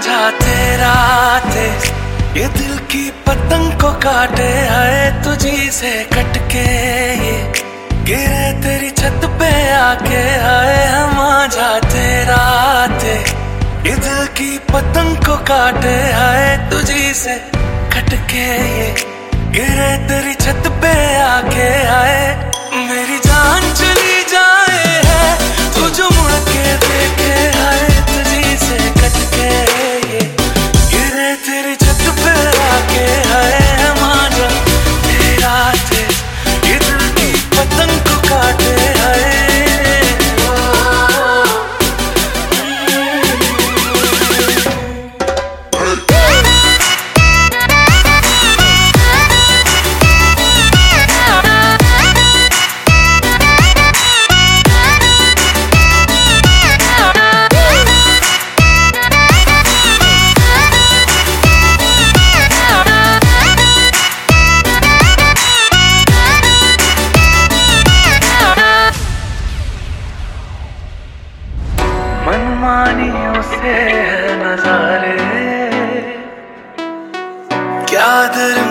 जाते तेरा ये दिल की पतंग को काटे, आए तुझी से कटके ये। गिरे तेरी छत पे आके, आए हम आ जाते ते ये दिल की पतंग को काटे, आए तुझी से कटके ये। गिरे तेरी छत पे आके आए कहानियों से नजारे। क्या दर